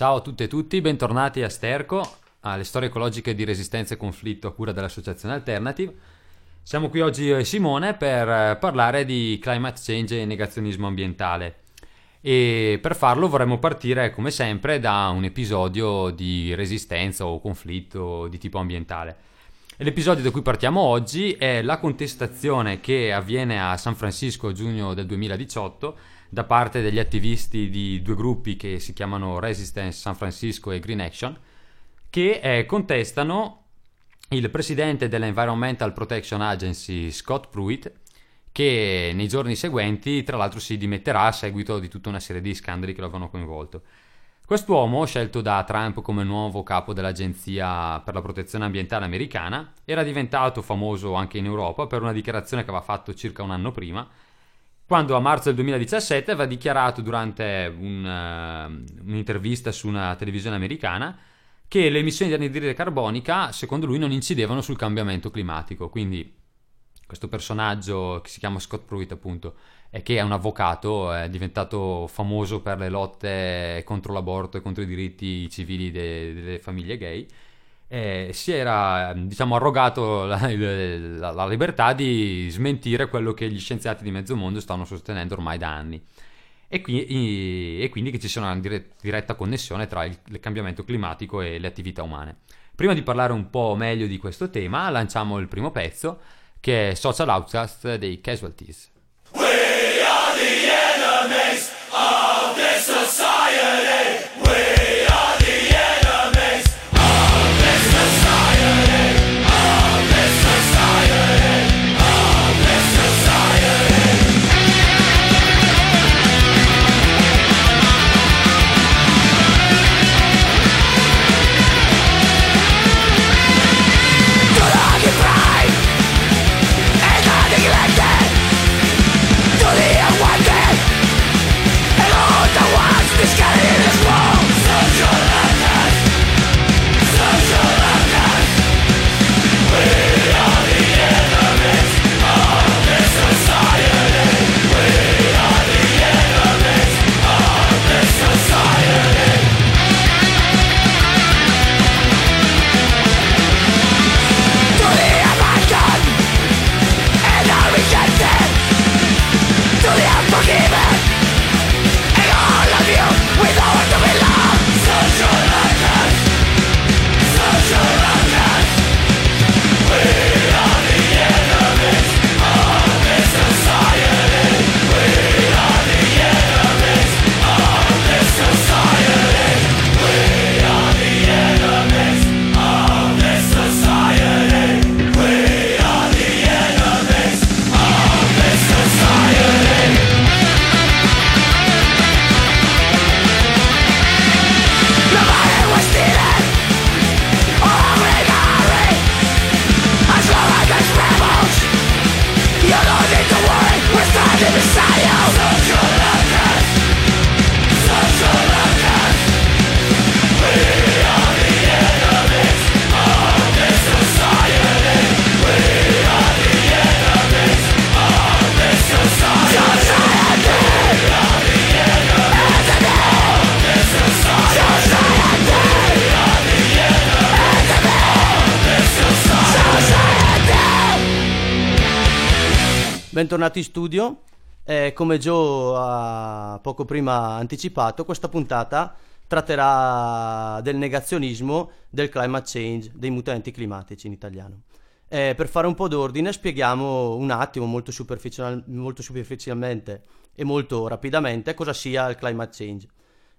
Ciao a tutte e tutti, bentornati a Sterco, alle storie ecologiche di resistenza e conflitto a cura dell'Associazione Alternative. Siamo qui oggi io e Simone per eh, parlare di climate change e negazionismo ambientale. E per farlo vorremmo partire, come sempre, da un episodio di resistenza o conflitto di tipo ambientale. L'episodio da cui partiamo oggi è la contestazione che avviene a San Francisco a giugno del 2018 da parte degli attivisti di due gruppi che si chiamano Resistance San Francisco e Green Action, che eh, contestano il presidente dell'Environmental Protection Agency Scott Pruitt, che nei giorni seguenti tra l'altro si dimetterà a seguito di tutta una serie di scandali che lo avevano coinvolto. Quest'uomo, scelto da Trump come nuovo capo dell'Agenzia per la protezione ambientale americana, era diventato famoso anche in Europa per una dichiarazione che aveva fatto circa un anno prima, quando a marzo del 2017 aveva dichiarato durante un, uh, un'intervista su una televisione americana che le emissioni di anidride carbonica, secondo lui, non incidevano sul cambiamento climatico. Quindi questo personaggio che si chiama Scott Pruitt, appunto, e che è un avvocato, è diventato famoso per le lotte contro l'aborto e contro i diritti civili de- delle famiglie gay eh, si era diciamo, arrogato la, la, la, libertà di smentire quello che gli scienziati di mezzo mondo stanno sostenendo ormai da anni. E, qui, e quindi che ci sia una diretta connessione tra il, il cambiamento climatico e le attività umane. Prima di parlare un po' meglio di questo tema, lanciamo il primo pezzo, che è Social Outcast dei Casualties. We are the enemies of this society. Bentornati in studio. Eh, come Joe ha poco prima anticipato, questa puntata tratterà del negazionismo del climate change, dei mutamenti climatici in italiano. Eh, per fare un po' d'ordine spieghiamo un attimo molto, superficial- molto superficialmente e molto rapidamente cosa sia il climate change.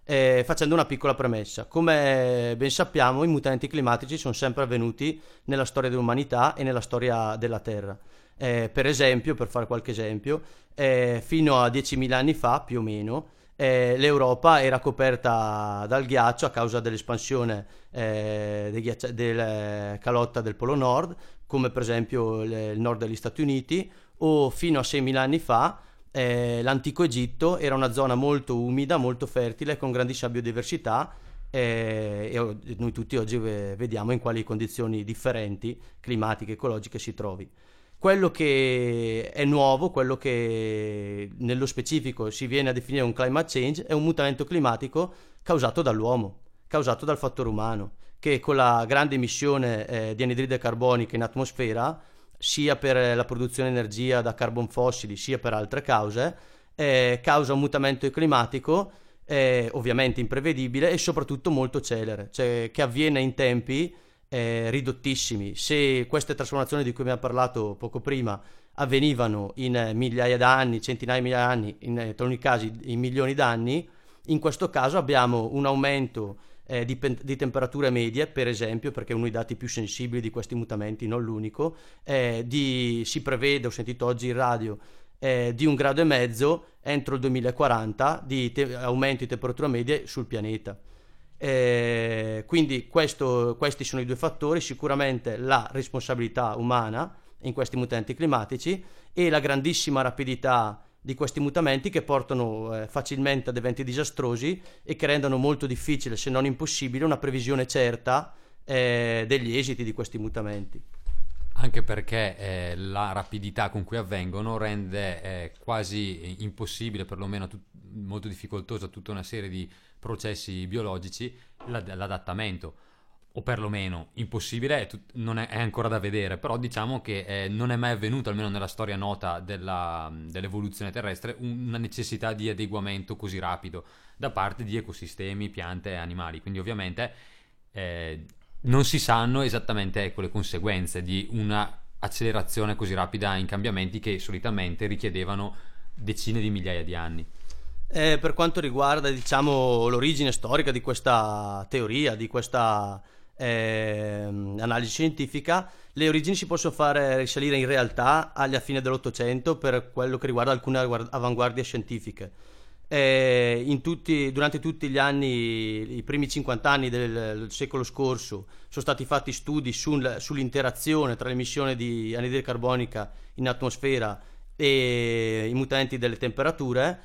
Eh, facendo una piccola premessa. Come ben sappiamo, i mutamenti climatici sono sempre avvenuti nella storia dell'umanità e nella storia della Terra. Eh, per esempio, per fare qualche esempio, eh, fino a 10.000 anni fa, più o meno, eh, l'Europa era coperta dal ghiaccio a causa dell'espansione eh, ghiaccia- della calotta del Polo Nord, come per esempio il, il nord degli Stati Uniti, o fino a 6.000 anni fa eh, l'antico Egitto era una zona molto umida, molto fertile, con grandissima biodiversità eh, e noi tutti oggi vediamo in quali condizioni differenti, climatiche, ecologiche si trovi. Quello che è nuovo, quello che nello specifico si viene a definire un climate change, è un mutamento climatico causato dall'uomo, causato dal fattore umano, che con la grande emissione eh, di anidride carbonica in atmosfera, sia per la produzione di energia da carbon fossili, sia per altre cause, eh, causa un mutamento climatico eh, ovviamente imprevedibile e soprattutto molto celere, cioè che avviene in tempi eh, ridottissimi. Se queste trasformazioni di cui abbiamo parlato poco prima avvenivano in migliaia d'anni, centinaia di migliaia d'anni, in alcuni casi in milioni d'anni, in questo caso abbiamo un aumento eh, di, di, temperature medie, per esempio, perché è uno dei dati più sensibili di questi mutamenti, non l'unico, eh, di, si prevede, ho sentito oggi in radio, eh, di un grado e mezzo entro il 2040 di te- aumento di temperatura medie sul pianeta. Eh, quindi questo, questi sono i due fattori, sicuramente la responsabilità umana in questi mutamenti climatici e la grandissima rapidità di questi mutamenti che portano eh, facilmente ad eventi disastrosi e che rendono molto difficile, se non impossibile, una previsione certa eh, degli esiti di questi mutamenti. Anche perché eh, la rapidità con cui avvengono rende eh, quasi impossibile, perlomeno tut- molto difficoltosa, tutta una serie di processi biologici l'adattamento o perlomeno impossibile, è, tut- non è, è, ancora da vedere, però diciamo che eh, non è mai avvenuto, almeno nella storia nota della, dell'evoluzione terrestre, una necessità di adeguamento così rapido da parte di ecosistemi, piante e animali. Quindi ovviamente eh, non si sanno esattamente ecco, le conseguenze di una accelerazione così rapida in cambiamenti che solitamente richiedevano decine di migliaia di anni. Eh, per quanto riguarda diciamo, l'origine storica di questa teoria, di questa eh, analisi scientifica, le origini si possono fare risalire in realtà alla fine dell'Ottocento per quello che riguarda alcune avanguardie scientifiche. Eh, tutti, durante tutti gli anni, i primi 50 anni del, del secolo scorso, sono stati fatti studi sul, sull'interazione tra l'emissione di anidride carbonica in atmosfera e i mutamenti delle temperature.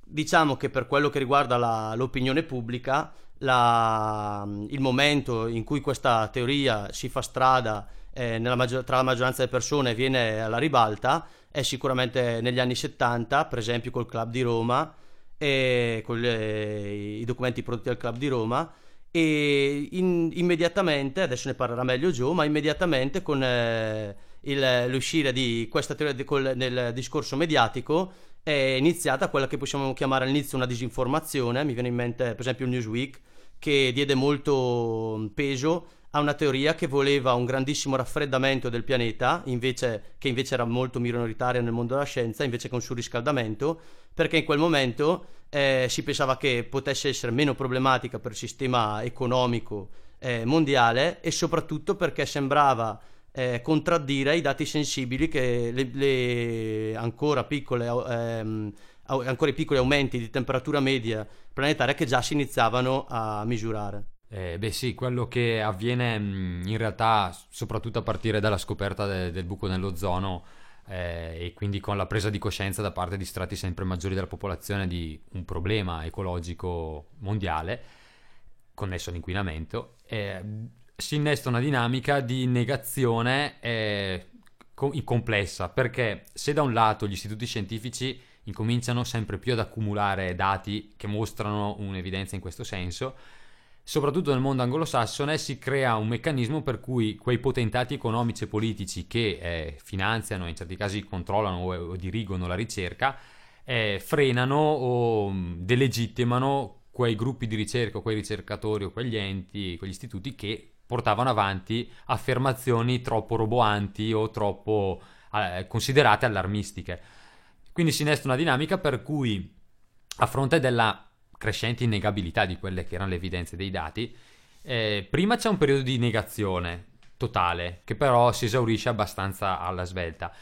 Diciamo che per quello che riguarda la, l'opinione pubblica, la, il momento in cui questa teoria si fa strada eh, maggior, tra la maggioranza delle persone viene alla ribalta è sicuramente negli anni 70, per esempio col Club di Roma e con le, i documenti prodotti dal Club di Roma e in, immediatamente, adesso ne parlerà meglio Joe, ma immediatamente con eh, il, l'uscire di questa teoria di, col, nel discorso mediatico è iniziata quella che possiamo chiamare all'inizio una disinformazione, mi viene in mente per esempio il Newsweek, che diede molto peso a una teoria che voleva un grandissimo raffreddamento del pianeta, invece, che invece era molto minoritaria nel mondo della scienza, invece che un surriscaldamento, perché in quel momento eh, si pensava che potesse essere meno problematica per il sistema economico eh, mondiale e soprattutto perché sembrava eh, contraddire i dati sensibili che le, le ancora, piccole, ehm, ancora i piccoli aumenti di temperatura media planetaria che già si iniziavano a misurare. Eh, beh sì, quello che avviene in realtà soprattutto a partire dalla scoperta de- del buco nell'ozono eh, e quindi con la presa di coscienza da parte di strati sempre maggiori della popolazione di un problema ecologico mondiale connesso all'inquinamento, eh, si innesta una dinamica di negazione eh, complessa, perché se da un lato gli istituti scientifici incominciano sempre più ad accumulare dati che mostrano un'evidenza in questo senso, soprattutto nel mondo anglosassone si crea un meccanismo per cui quei potentati economici e politici che eh, finanziano, in certi casi controllano o, o dirigono la ricerca, eh, frenano o delegittimano quei gruppi di ricerca, quei ricercatori o quegli enti, quegli istituti che portavano avanti affermazioni troppo roboanti o troppo eh, considerate allarmistiche. Quindi si innesta una dinamica per cui a fronte della crescente innegabilità di quelle che erano le evidenze dei dati, eh, prima c'è un periodo di negazione totale, che però si esaurisce abbastanza alla svelta.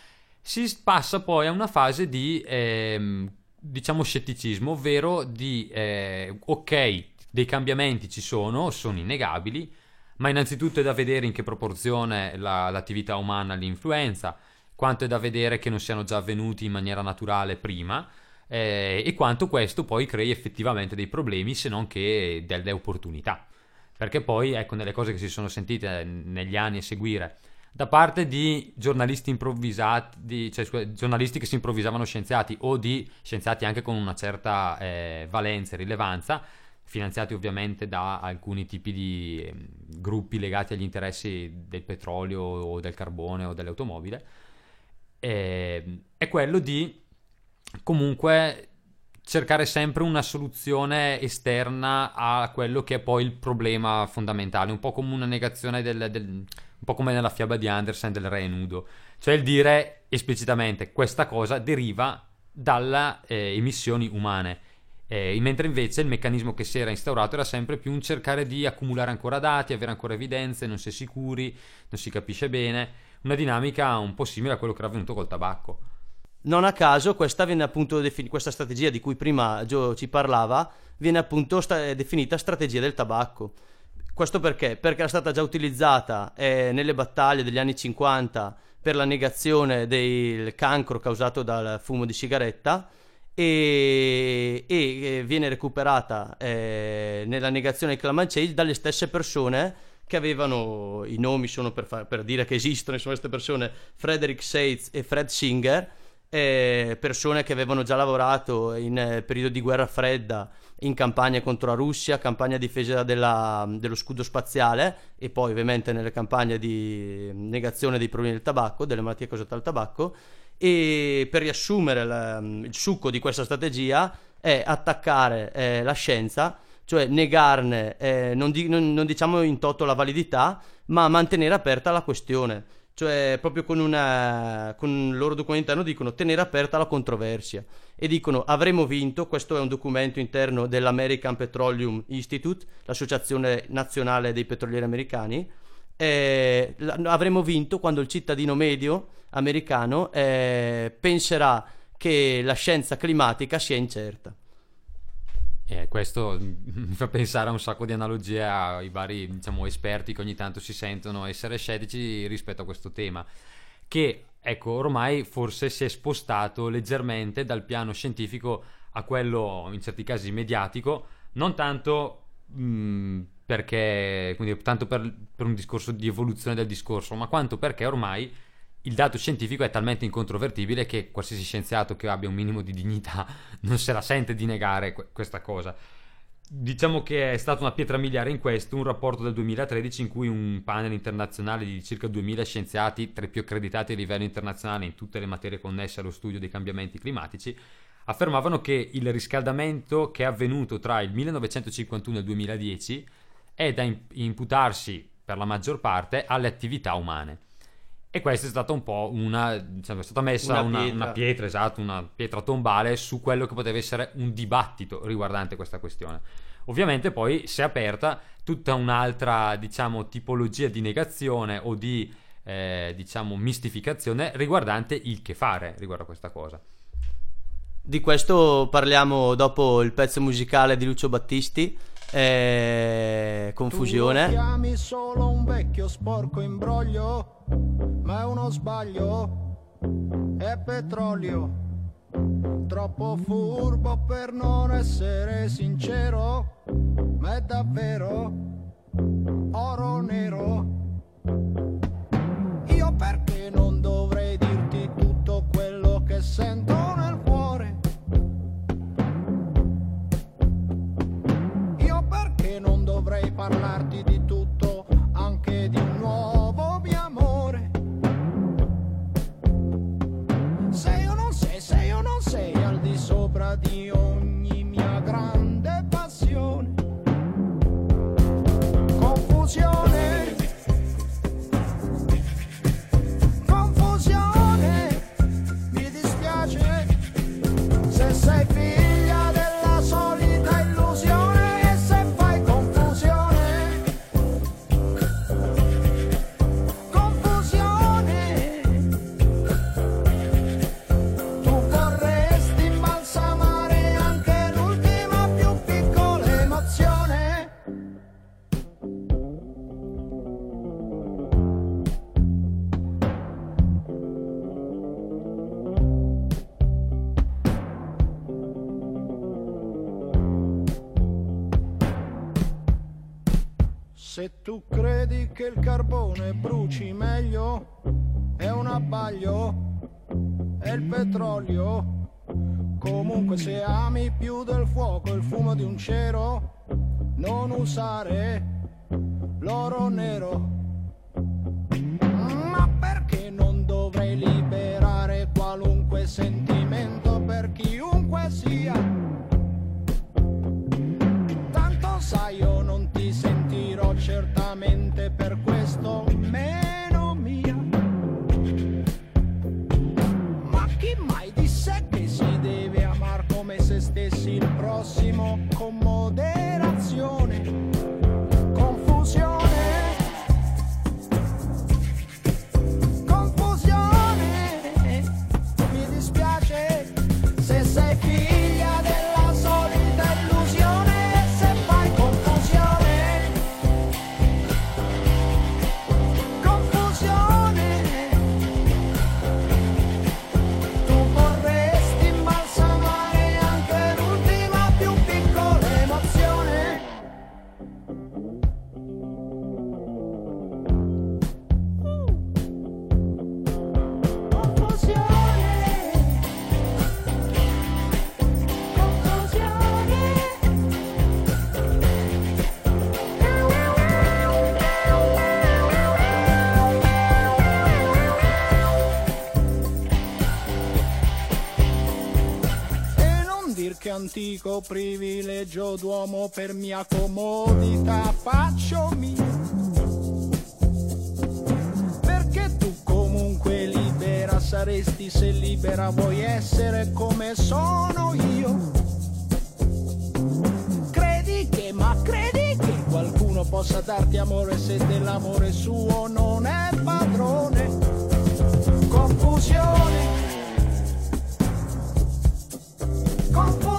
Si passa poi a una fase di, eh, diciamo, scetticismo, ovvero di, eh, ok, dei cambiamenti ci sono, sono innegabili, ma innanzitutto è da vedere in che proporzione la, l'attività umana li influenza, quanto è da vedere che non siano già avvenuti in maniera naturale prima, eh, e quanto questo poi crei effettivamente dei problemi se non che delle opportunità. Perché poi, ecco, nelle cose che si sono sentite negli anni a seguire, da parte di giornalisti improvvisati, cioè giornalisti che si improvvisavano scienziati o di scienziati anche con una certa eh, valenza e rilevanza, finanziati ovviamente da alcuni tipi di eh, gruppi legati agli interessi del petrolio o del carbone o dell'automobile, eh, è quello di comunque cercare sempre una soluzione esterna a quello che è poi il problema fondamentale, un po' come una negazione del, del un po' come nella fiaba di Andersen del re nudo, cioè il dire esplicitamente questa cosa deriva dalle eh, emissioni umane. Eh, mentre invece il meccanismo che si era instaurato era sempre più un cercare di accumulare ancora dati, avere ancora evidenze, non si è sicuri, non si capisce bene, una dinamica un po' simile a quello che era avvenuto col tabacco. Non a caso questa, defin- questa strategia di cui prima Joe ci parlava viene appunto sta- definita strategia del tabacco. Questo perché? Perché era stata già utilizzata eh, nelle battaglie degli anni 50 per la negazione del cancro causato dal fumo di sigaretta e, e viene recuperata eh, nella negazione del change dalle stesse persone che avevano i nomi sono per, far, per dire che esistono sono queste persone Frederick Seitz e Fred Singer eh, persone che avevano già lavorato in eh, periodo di guerra fredda in campagne contro la Russia, campagna a difesa della, dello scudo spaziale e poi ovviamente nelle campagne di negazione dei problemi del tabacco, delle malattie causate dal tabacco. E per riassumere la, il succo di questa strategia è attaccare eh, la scienza, cioè negarne, eh, non, di, non, non diciamo in toto la validità, ma mantenere aperta la questione cioè proprio con, una, con loro documento interno dicono tenere aperta la controversia e dicono avremo vinto, questo è un documento interno dell'American Petroleum Institute, l'associazione nazionale dei petrolieri americani, eh, avremo vinto quando il cittadino medio americano eh, penserà che la scienza climatica sia incerta. Eh, questo mi fa pensare a un sacco di analogie ai vari diciamo, esperti che ogni tanto si sentono essere scettici rispetto a questo tema, che ecco ormai forse si è spostato leggermente dal piano scientifico a quello in certi casi mediatico, non tanto mh, perché, quindi, tanto per, per un discorso di evoluzione del discorso, ma quanto perché ormai il dato scientifico è talmente incontrovertibile che qualsiasi scienziato che abbia un minimo di dignità non se la sente di negare questa cosa. Diciamo che è stata una pietra miliare in questo un rapporto del 2013 in cui un panel internazionale di circa 2000 scienziati, tra i più accreditati a livello internazionale in tutte le materie connesse allo studio dei cambiamenti climatici, affermavano che il riscaldamento che è avvenuto tra il 1951 e il 2010 è da imputarsi per la maggior parte alle attività umane. E questa è stata un po' una, diciamo, è stata messa una, una, pietra. una pietra, esatto, una pietra tombale su quello che poteva essere un dibattito riguardante questa questione. Ovviamente poi si è aperta tutta un'altra, diciamo, tipologia di negazione o di, eh, diciamo, mistificazione riguardante il che fare riguardo a questa cosa. Di questo parliamo dopo il pezzo musicale di Lucio Battisti eh, confusione. Tu chiami solo un vecchio sporco imbroglio, ma è uno sbaglio, è petrolio. Troppo furbo per non essere sincero, ma è davvero oro nero. Io perché non dovrei dirti tutto quello che sento Se tu credi che il carbone bruci meglio, è un abbaglio, è il petrolio. Comunque se ami più del fuoco il fumo di un cero, non usare l'oro nero. Ma perché non dovrei liberare qualunque sentimento per chiunque sia? Tanto sai io per questo dir che antico privilegio d'uomo per mia comodità faccio mio. Perché tu comunque libera saresti se libera vuoi essere come sono io. Credi che, ma credi che qualcuno possa darti amore se dell'amore suo non è padrone. Confusione. Confusione.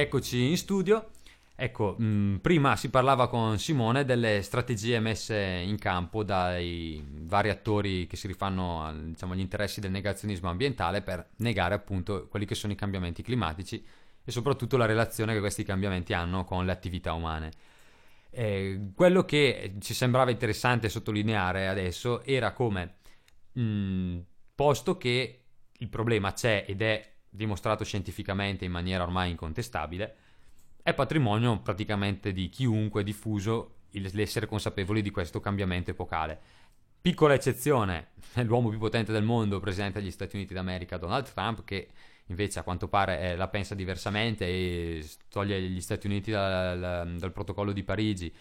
Rieccoci in studio. Ecco, mh, prima si parlava con Simone delle strategie messe in campo dai vari attori che si rifanno al- diciamo, agli interessi del negazionismo ambientale per negare appunto quelli che sono i cambiamenti climatici e soprattutto la relazione che questi cambiamenti hanno con le attività umane. Eh, quello che ci sembrava interessante sottolineare adesso era come, mh, posto che il problema c'è ed è dimostrato scientificamente in maniera ormai incontestabile, è patrimonio praticamente di chiunque diffuso l'essere consapevoli di questo cambiamento epocale. Piccola eccezione, è l'uomo più potente del mondo, presidente degli Stati Uniti d'America, Donald Trump, che invece a quanto pare eh, la pensa diversamente e toglie gli Stati Uniti dal, dal- dal protocollo di Parigi,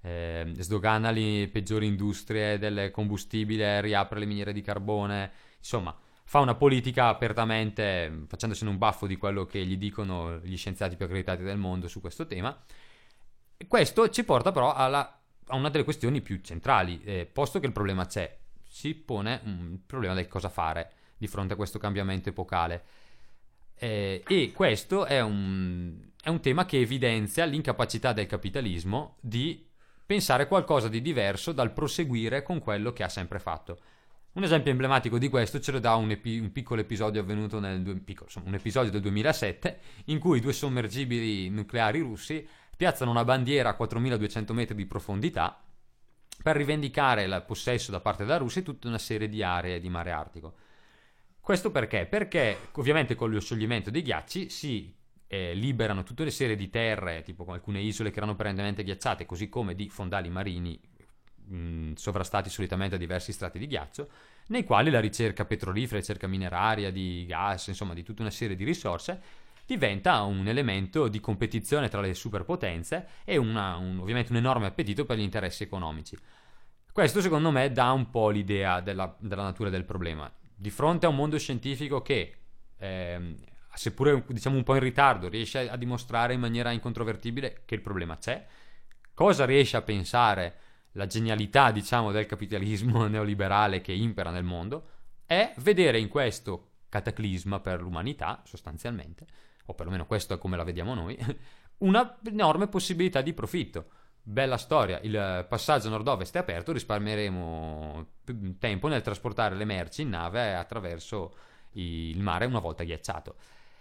eh, sdogana le peggiori industrie del combustibile, riapre le miniere di carbone, insomma fa una politica apertamente facendosene un baffo di quello che gli dicono gli scienziati più accreditati del mondo su questo tema. Questo ci porta però alla- a una delle questioni più centrali, eh, posto che il problema c'è, si pone un problema del cosa fare di fronte a questo cambiamento epocale. Eh, e questo è un, è un tema che evidenzia l'incapacità del capitalismo di pensare qualcosa di diverso dal proseguire con quello che ha sempre fatto. Un esempio emblematico di questo ce lo dà un, epi- un piccolo episodio avvenuto nel due- piccolo, insomma, un episodio del 2007 in cui due sommergibili nucleari russi piazzano una bandiera a 4200 metri di profondità per rivendicare il possesso da parte della Russia di tutta una serie di aree di mare Artico. Questo perché? Perché ovviamente con lo scioglimento dei ghiacci si eh, liberano tutta una serie di terre, tipo alcune isole che erano perennemente ghiacciate, così come di fondali marini mh, sovrastati solitamente a diversi strati di ghiaccio, nei quali la ricerca petrolifera, ricerca mineraria, di gas, insomma di tutta una serie di risorse, diventa un elemento di competizione tra le superpotenze e una, un, ovviamente un enorme appetito per gli interessi economici. Questo secondo me dà un po' l'idea della, della natura del problema. Di fronte a un mondo scientifico che, eh, seppure diciamo un po' in ritardo, riesce a dimostrare in maniera incontrovertibile che il problema c'è, cosa riesce a pensare la genialità, diciamo, del capitalismo neoliberale che impera nel mondo, è vedere in questo cataclisma per l'umanità, sostanzialmente, o perlomeno questo è come la vediamo noi, una enorme possibilità di profitto. Bella storia, il passaggio nord-ovest è aperto, risparmieremo tempo nel trasportare le merci in nave attraverso il mare una volta ghiacciato.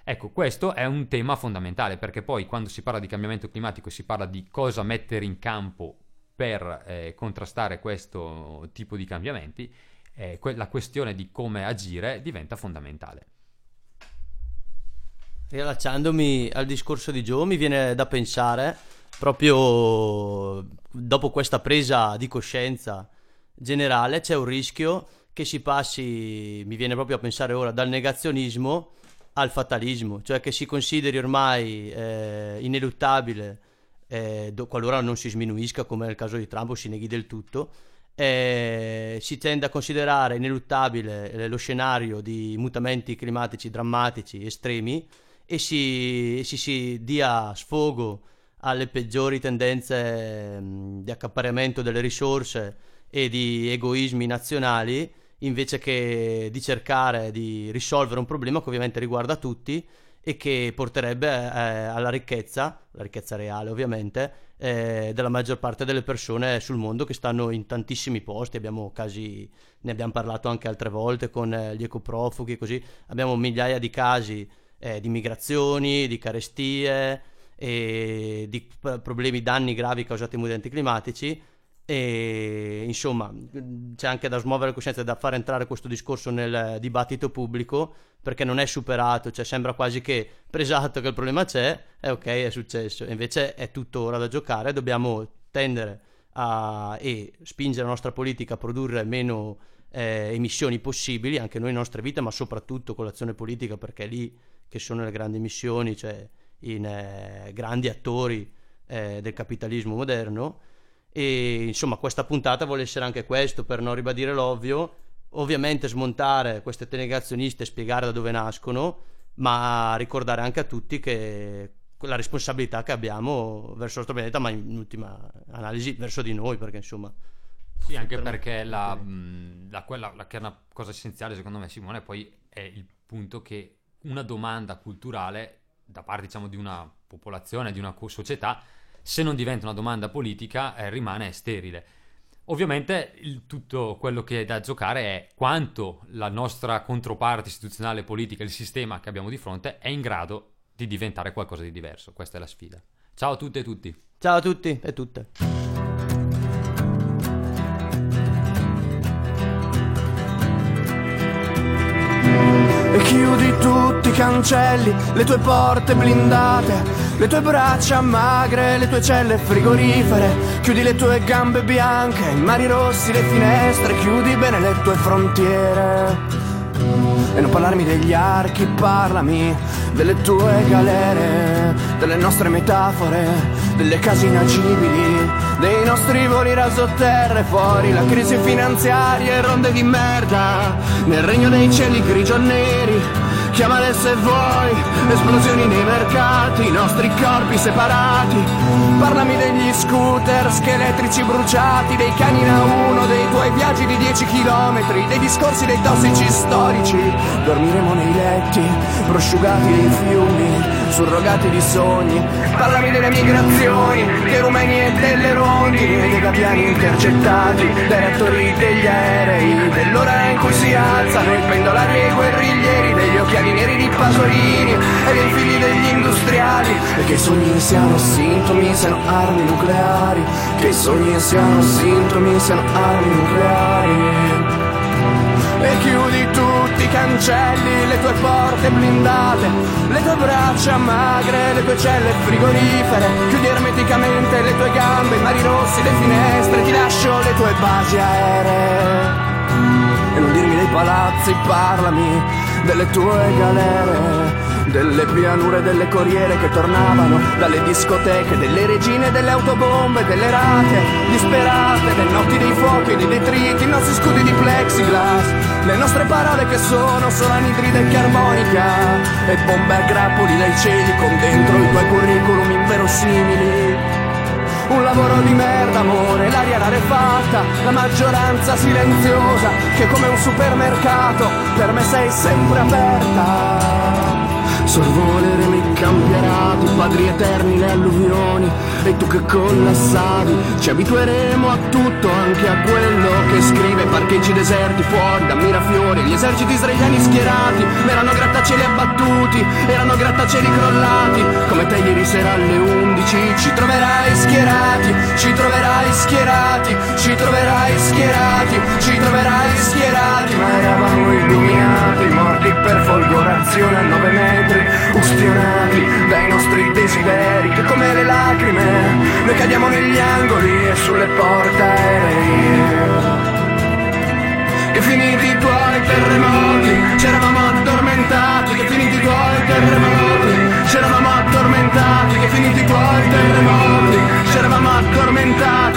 Ecco, questo è un tema fondamentale perché poi quando si parla di cambiamento climatico si parla di cosa mettere in campo per eh, contrastare questo tipo di cambiamenti, eh, que- la questione di come agire diventa fondamentale. Riallacciandomi al discorso di Joe, mi viene da pensare, proprio dopo questa presa di coscienza generale, c'è un rischio che si passi, mi viene proprio a pensare ora, dal negazionismo al fatalismo, cioè che si consideri ormai eh, ineluttabile, eh, do, qualora non si sminuisca, come nel caso di Trump, o si neghi del tutto, eh, si tende a considerare ineluttabile eh, lo scenario di mutamenti climatici drammatici, estremi, e si, si, si dia sfogo alle peggiori tendenze mh, di accaparramento delle risorse e di egoismi nazionali invece che di cercare di risolvere un problema che ovviamente riguarda tutti e che porterebbe eh, alla ricchezza, la ricchezza reale ovviamente, eh, della maggior parte delle persone sul mondo che stanno in tantissimi posti, abbiamo casi, ne abbiamo parlato anche altre volte con eh, gli ecoprofughi così, abbiamo migliaia di casi eh, di migrazioni, di carestie di problemi, danni gravi causati ai mutamenti climatici e insomma c'è anche da smuovere coscienza e da far entrare questo discorso nel dibattito pubblico perché non è superato, cioè sembra quasi che presato che il problema c'è, è ok, è successo, invece è tutto ora da giocare, dobbiamo tendere a, e spingere la nostra politica a produrre meno eh, emissioni possibili, anche noi in nostre vite, ma soprattutto con l'azione politica perché è lì che sono le grandi missioni, cioè in eh, grandi attori eh, del capitalismo moderno. E insomma, questa puntata vuole essere anche questo, per non ribadire l'ovvio, ovviamente smontare queste negazioniste e spiegare da dove nascono, ma ricordare anche a tutti che la responsabilità che abbiamo verso il nostro pianeta, ma in ultima analisi verso di noi, perché insomma... Sì, anche perché la, la, quella, la, che è una cosa essenziale secondo me Simone poi è il punto che una domanda culturale da parte diciamo, di una popolazione, di una società, se non diventa una domanda politica eh, rimane sterile. Ovviamente il, tutto quello che è da giocare è quanto la nostra controparte istituzionale politica, il sistema che abbiamo di fronte, è in grado di diventare qualcosa di diverso. Questa è la sfida. Ciao a tutte e tutti. Ciao a tutti e tutte. e chiudi tutti i cancelli, le tue porte blindate, le tue braccia magre, le tue celle frigorifere, chiudi le tue gambe bianche, i mari rossi, le finestre, chiudi bene le tue frontiere. E non parlarmi degli archi, parlami delle tue galere, delle nostre metafore, delle case inagibili, dei nostri voli rasotterre fuori, la crisi finanziaria e ronde di merda, nel regno dei cieli grigio neri Chiamale se vuoi, esplosioni nei mercati, i nostri corpi separati. Parlami degli scooter scheletrici bruciati, dei cani a uno, dei tuoi viaggi di 10 km, dei discorsi dei tossici storici. Dormiremo nei letti, prosciugati dei fiumi, surrogati di sogni. Parlami delle migrazioni, dei rumeni e delle rondini, dei gabbiani intercettati, dai reattori degli aerei, dell'ora in cui si alzano i pendolari e i guerriglieri, degli occhiali neri di Pasolini e dei figli degli industriali. E che i sogni siano sintomi, siano armi nucleari. Che i sogni siano sintomi, siano armi nucleari. E chiudi tutti cancelli, le tue porte blindate, le tue braccia magre, le tue celle frigorifere, chiudi ermeticamente le tue gambe, i mari rossi, le finestre, ti lascio le tue basi aeree. E non dirmi dei palazzi, parlami delle tue galere delle pianure delle corriere che tornavano dalle discoteche, delle regine delle autobombe, delle rate disperate, le notti dei fuochi, dei detriti, i nostri scudi di plexiglass, le nostre parole che sono solo anidride carbonica e bombe a grappoli dai cieli con dentro i tuoi curriculum inverosimili. Un lavoro di merda, amore, l'aria rarefatta, la maggioranza silenziosa, che come un supermercato per me sei sempre aperta. Sorvolere mi cambierà, tu padri eterni le alluvioni e tu che collassavi. Ci abitueremo a tutto, anche a quello che scrive parcheggi deserti fuori da Mirafiori. Gli eserciti israeliani schierati, erano grattacieli abbattuti, erano grattacieli crollati. Come te ieri sera alle 11 ci troverai schierati, ci troverai schierati, ci troverai schierati, ci troverai schierati. Ma eravamo illuminati, morti per folgorazione a 9 metri ustionati dai nostri desideri che come le lacrime noi cadiamo negli angoli e sulle porte aerei che finiti i tuoi terremoti c'eravamo addormentati che finiti i tuoi terremoti c'eravamo addormentati che finiti i tuoi terremoti c'eravamo addormentati